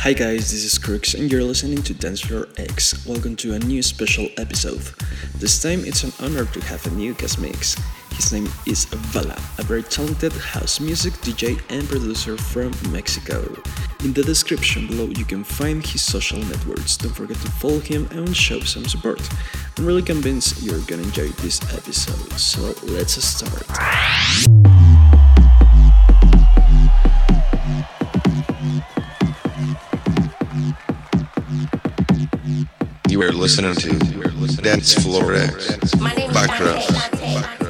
Hi guys, this is Crooks and you're listening to Dance Floor X. Welcome to a new special episode. This time it's an honor to have a new guest mix. His name is Vala, a very talented house music DJ and producer from Mexico. In the description below, you can find his social networks. Don't forget to follow him and show some support. I'm really convinced you're gonna enjoy this episode, so let's start. You are listening to Dance Floor X, Background.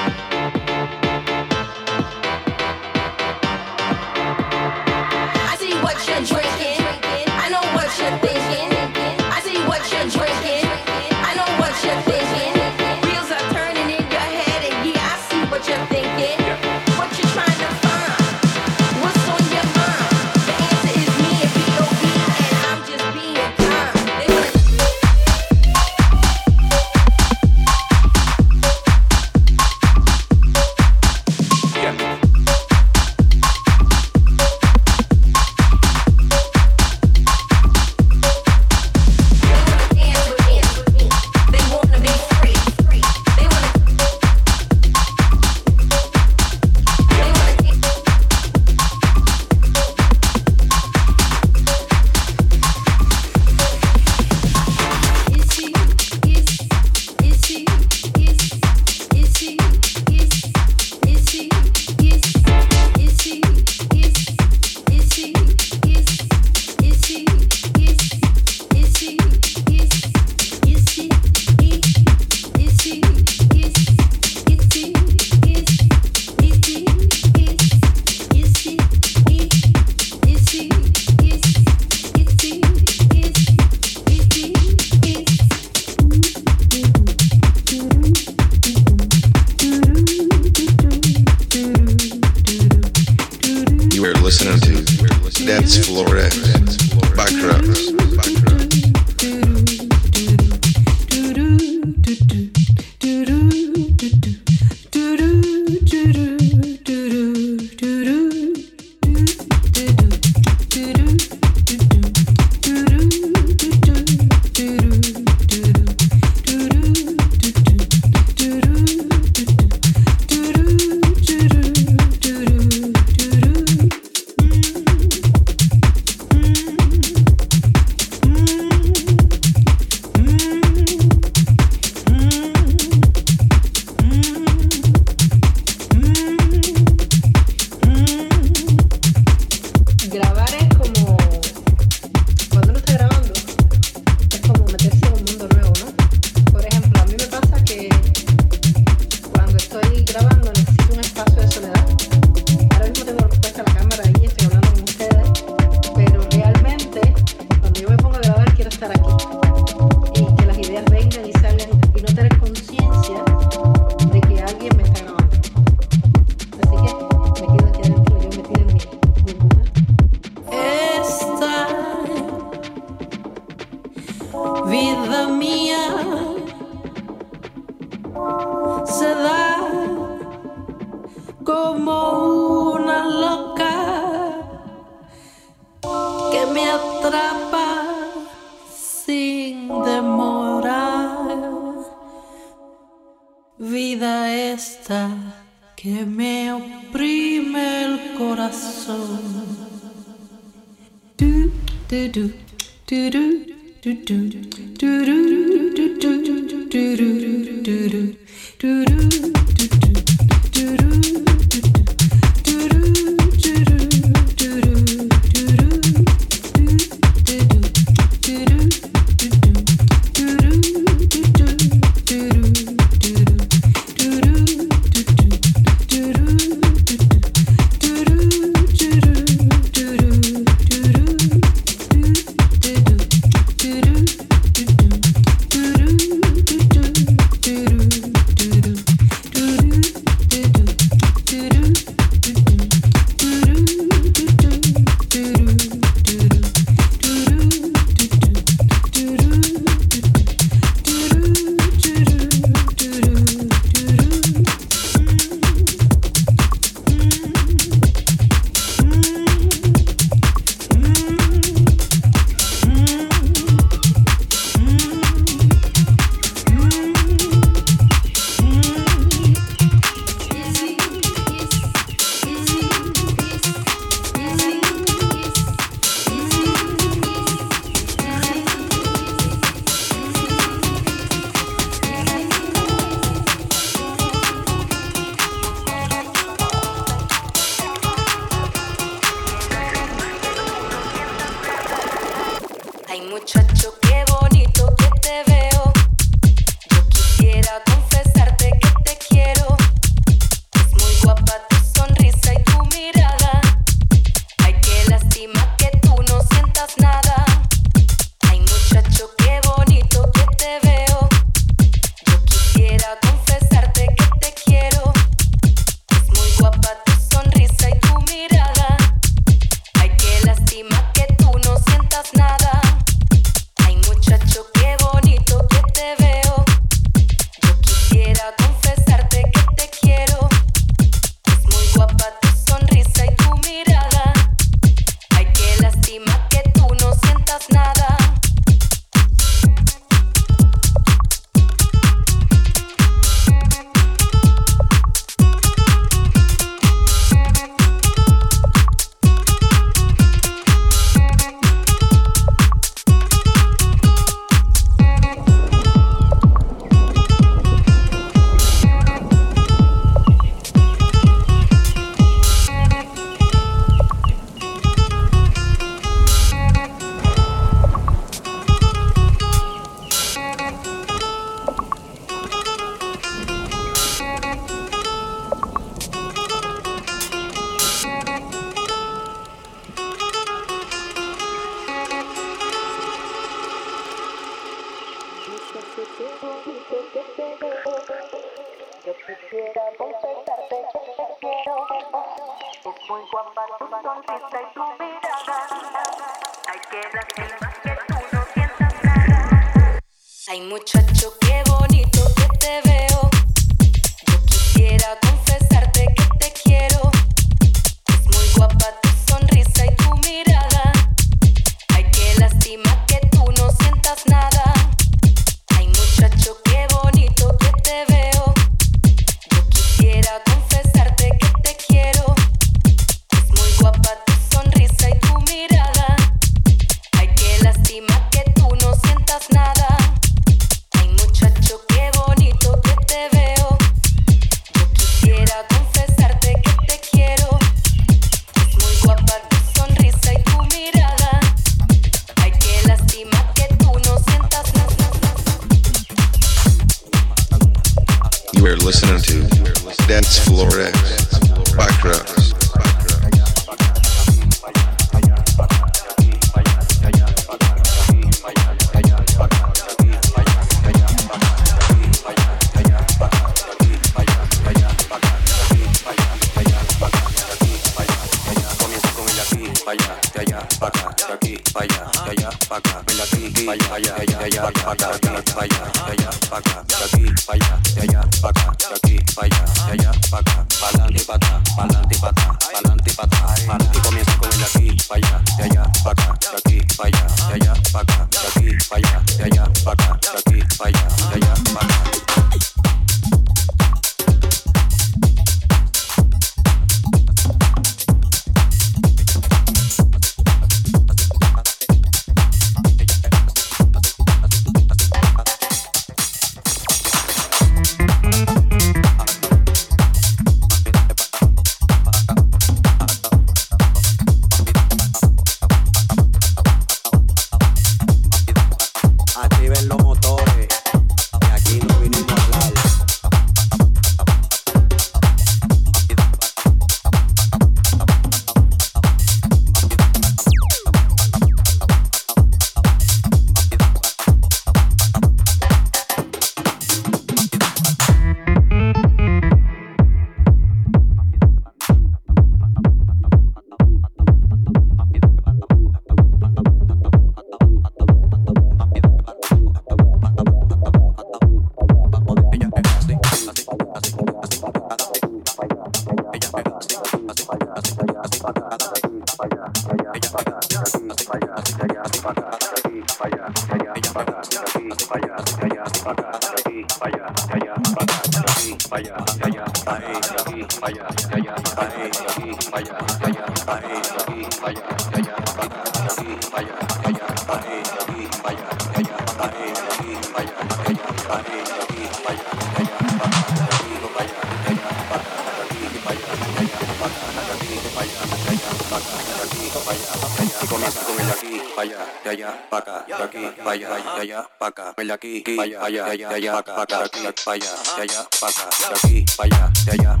aquí, allá, allá, allá, acá, aquí, allá, allá, acá, aquí, allá, allá,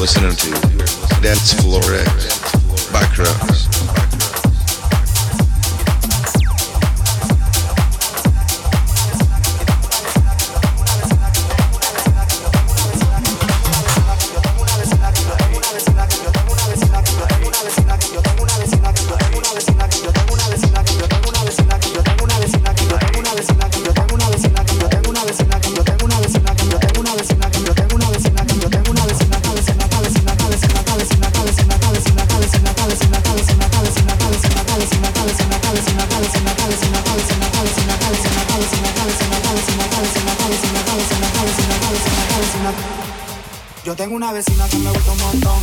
listening to Dance Florida eh? background. una vecina que me gusta un montón.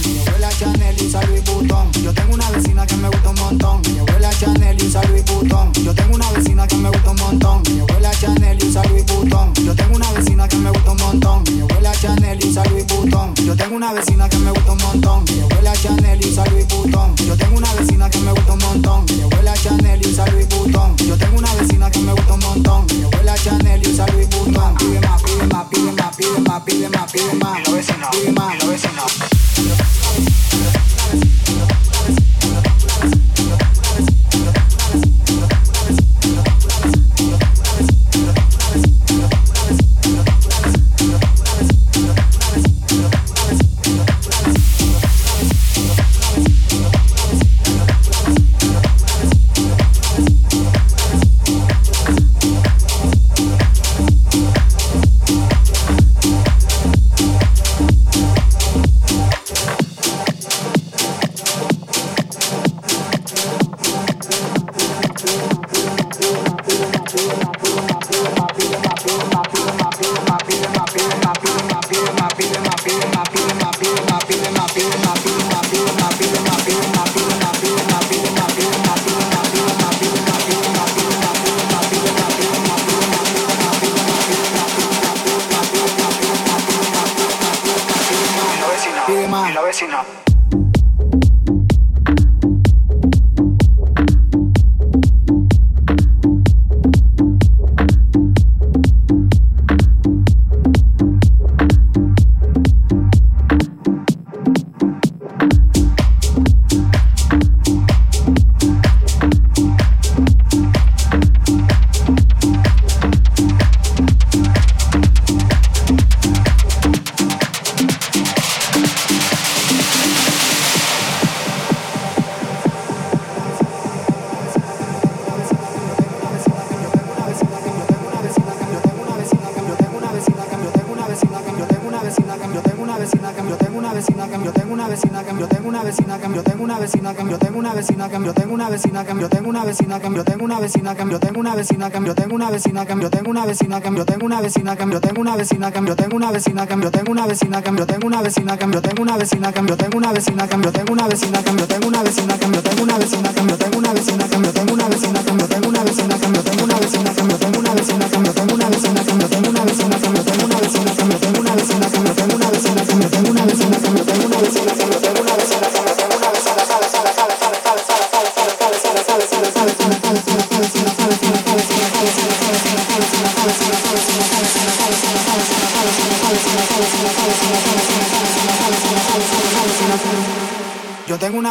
Vecina yo tengo una vecina que yo tengo una vecina que yo tengo una vecina que yo tengo una vecina que yo tengo una vecina que yo tengo una vecina que yo tengo una vecina que yo tengo una vecina que yo tengo una vecina que yo tengo una vecina que yo tengo una vecina que yo tengo una vecina que yo tengo una vecina que yo tengo una vecina que yo tengo una vecina que yo tengo una vecina que yo tengo una vecina que yo tengo una vecina que tengo una vecina que tengo una vecina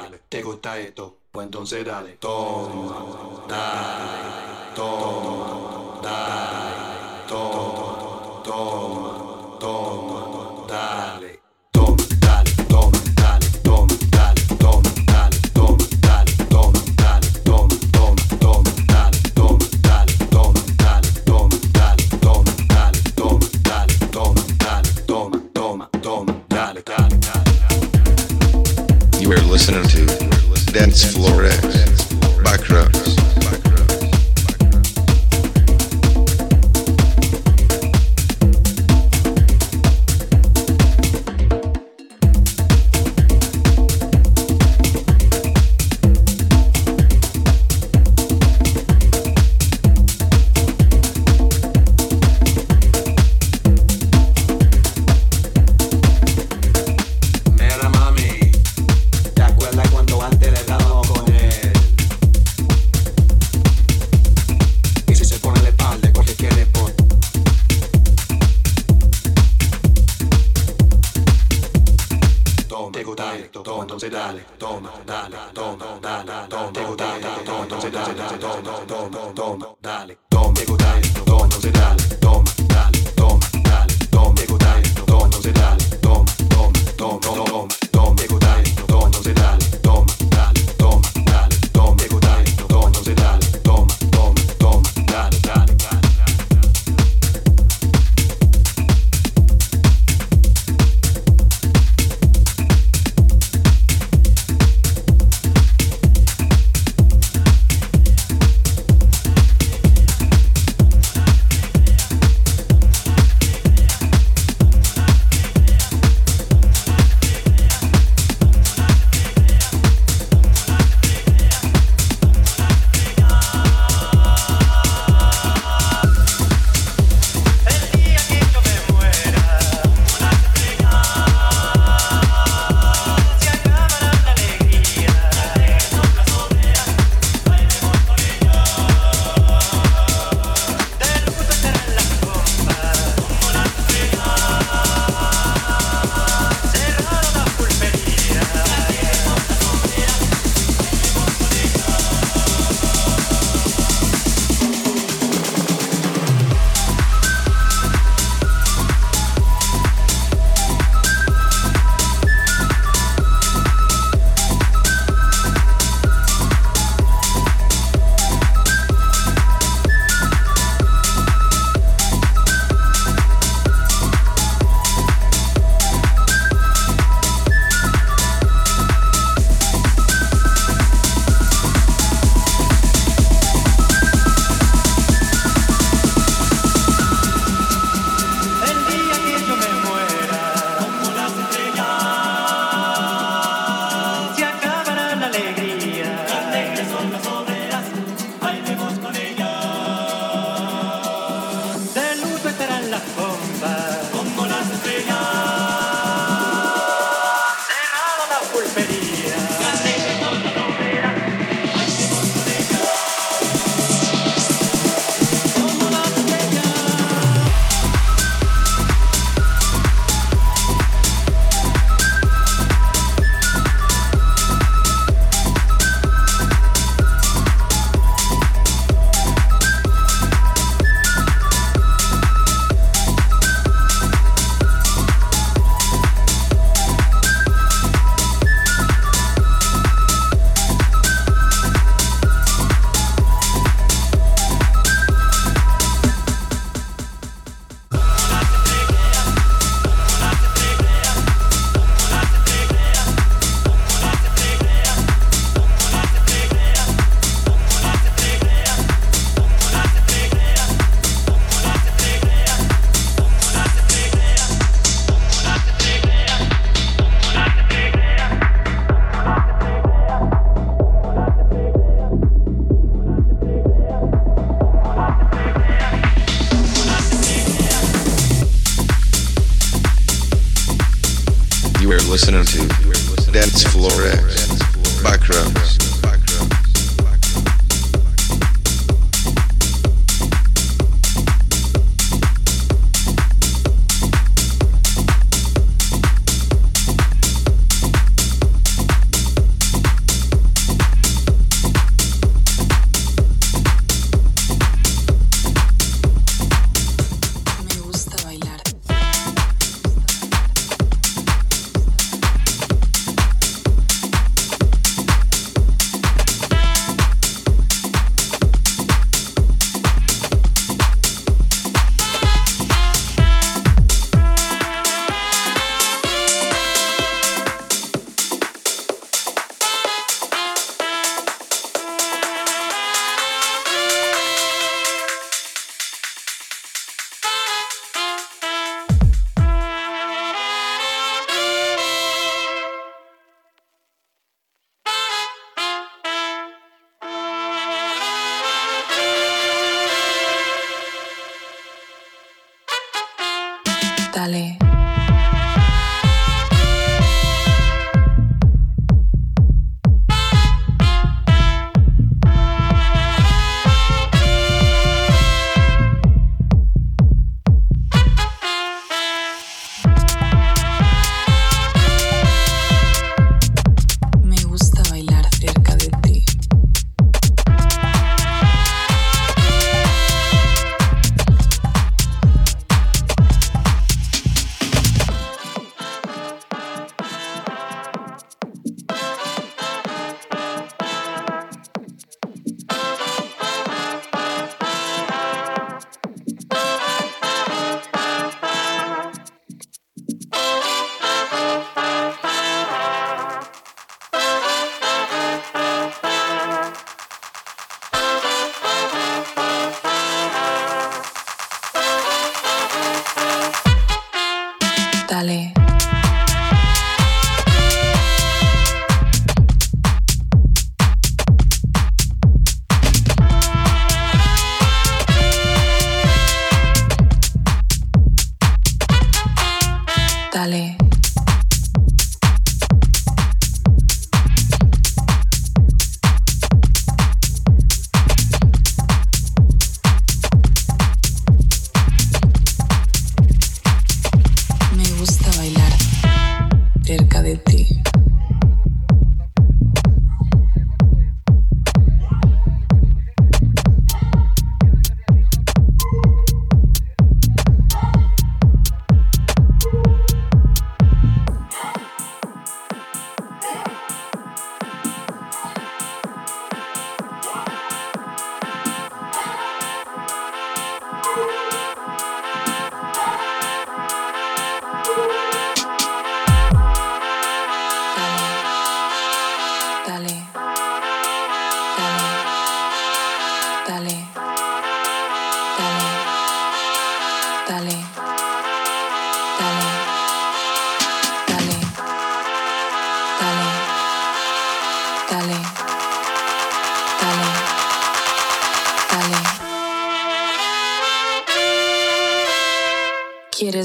dale, te gusta esto, pues entonces dale, todo, dale, todo, dale. dance floor.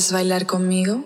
¿Quieres bailar conmigo?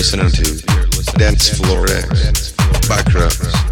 listening to Dance Floor X by Kraft.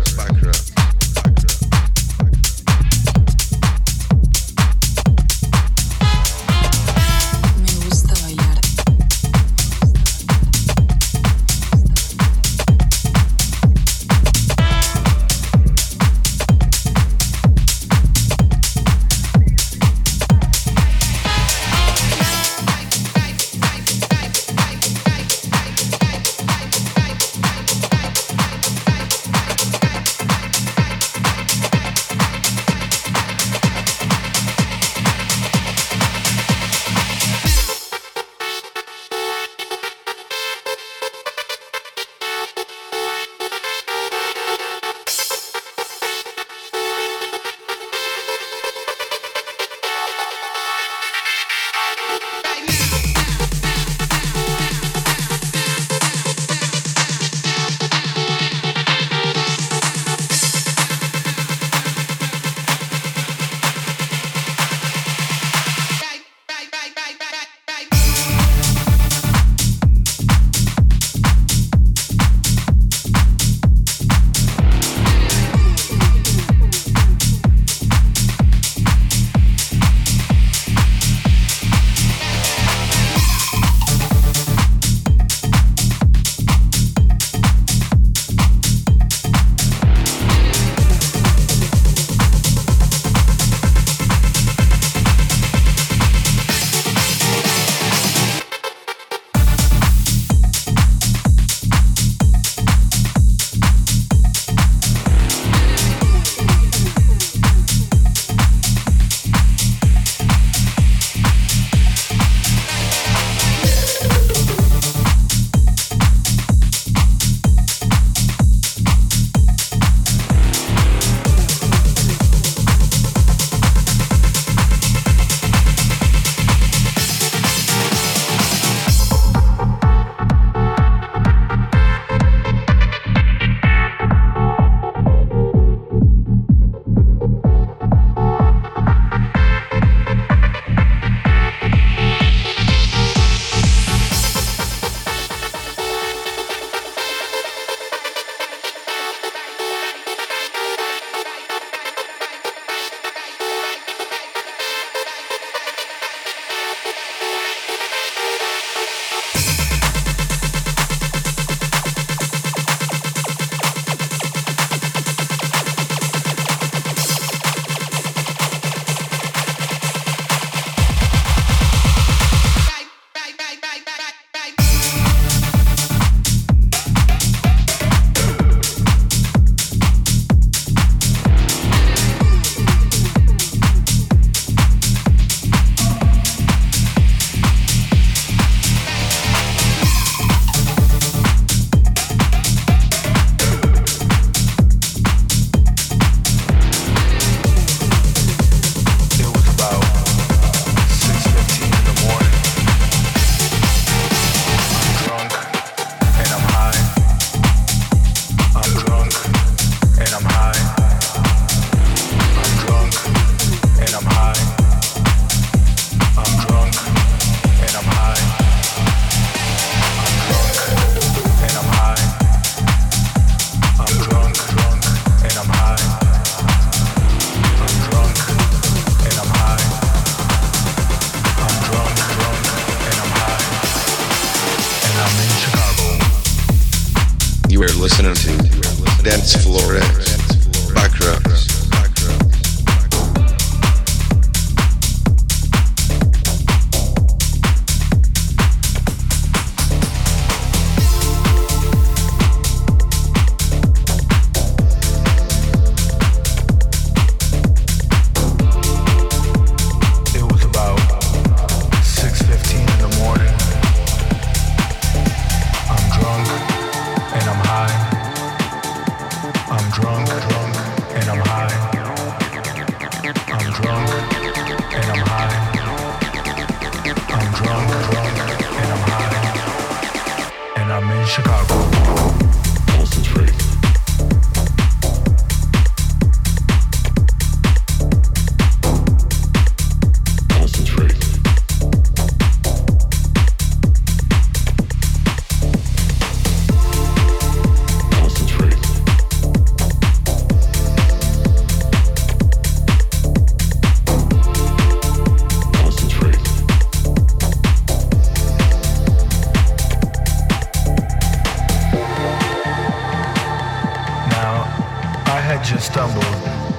Stumbled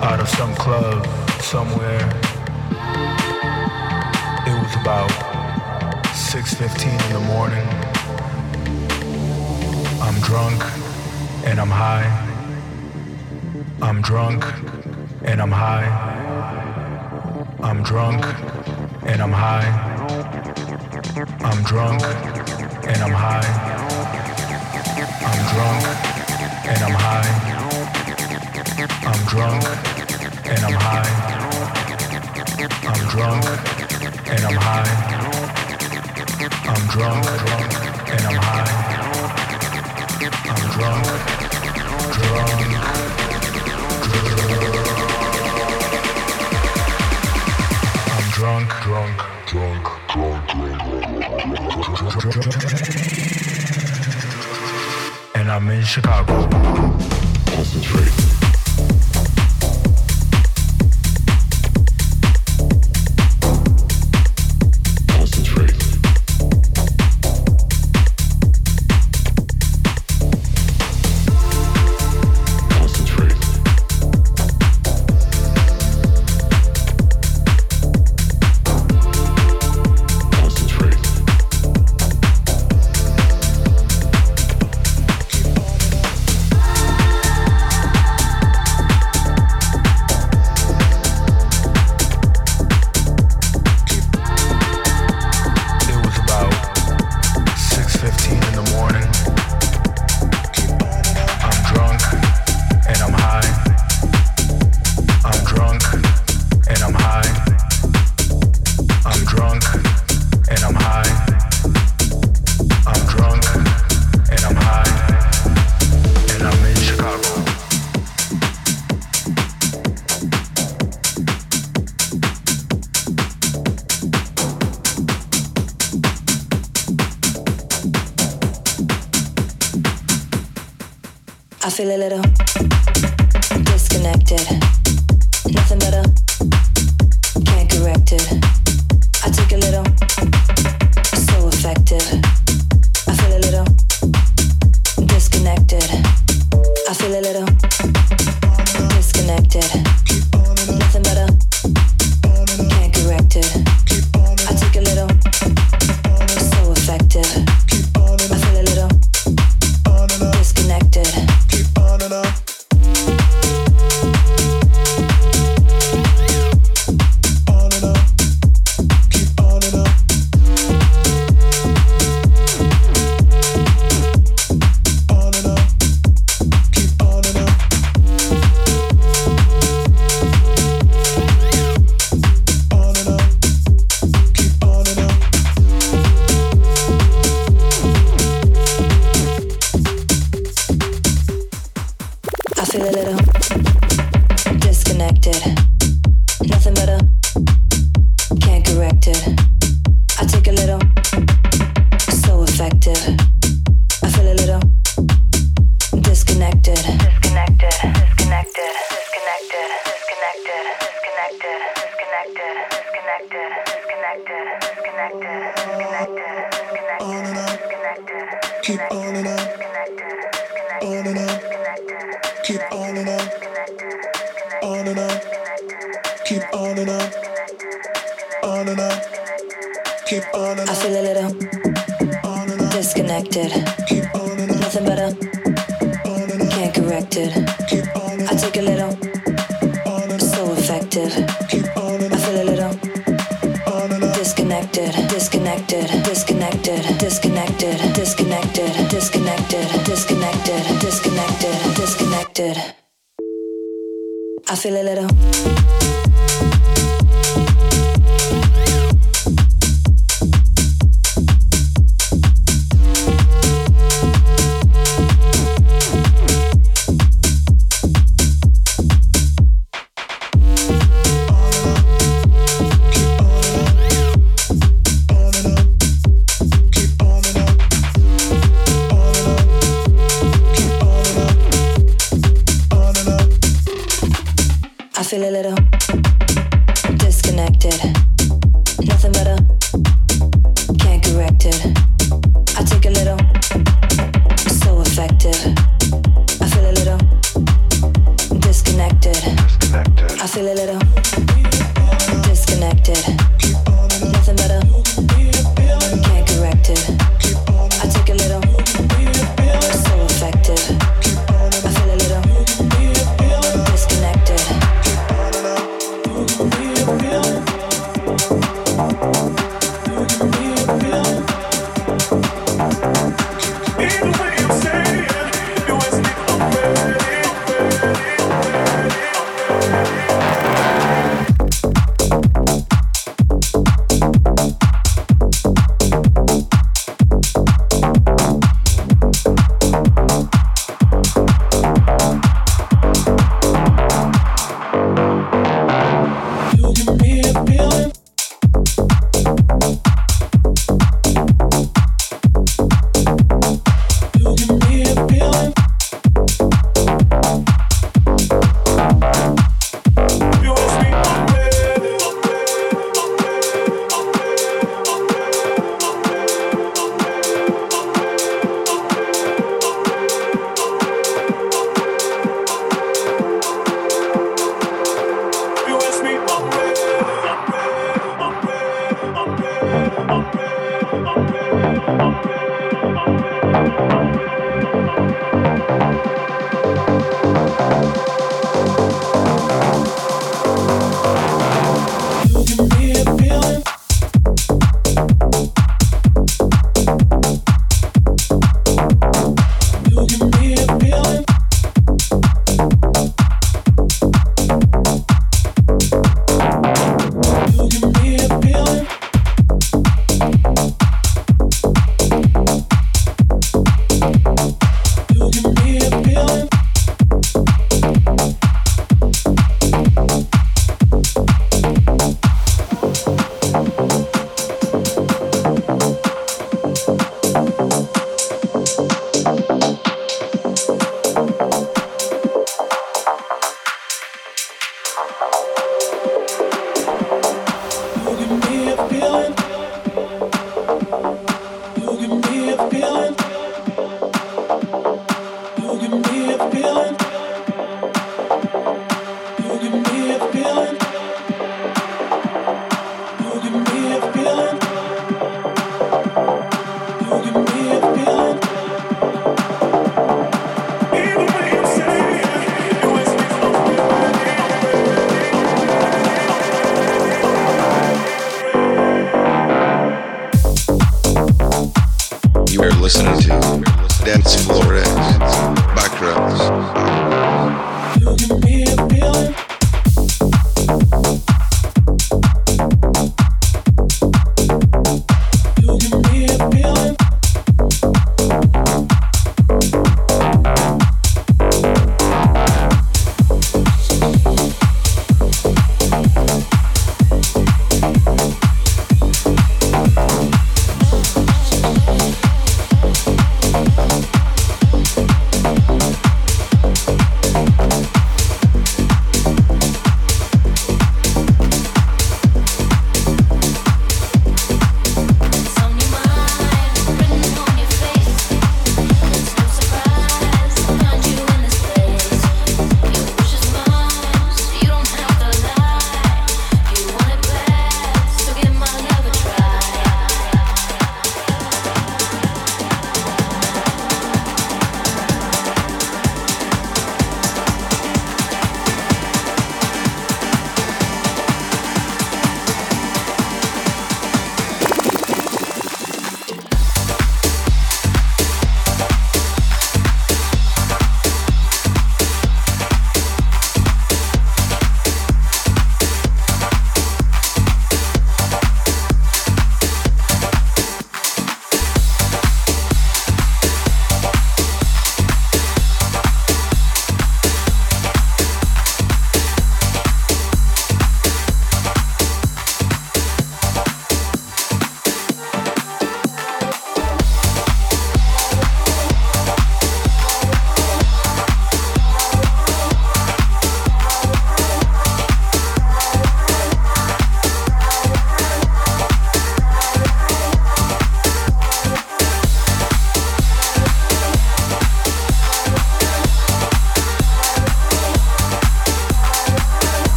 out of some club somewhere. It was about 6:15 in the morning. I'm drunk and I'm high. I'm drunk and I'm high. I'm drunk and I'm high. I'm drunk and I'm high. I'm drunk and I'm high. I'm drunk and I'm high. I'm drunk and I'm high. I'm drunk, drunk and I'm high. I'm drunk, drunk, I'm drunk, drunk, drunk, drunk, drunk, and I'm in Chicago. Concentrate. Feel a little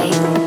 rave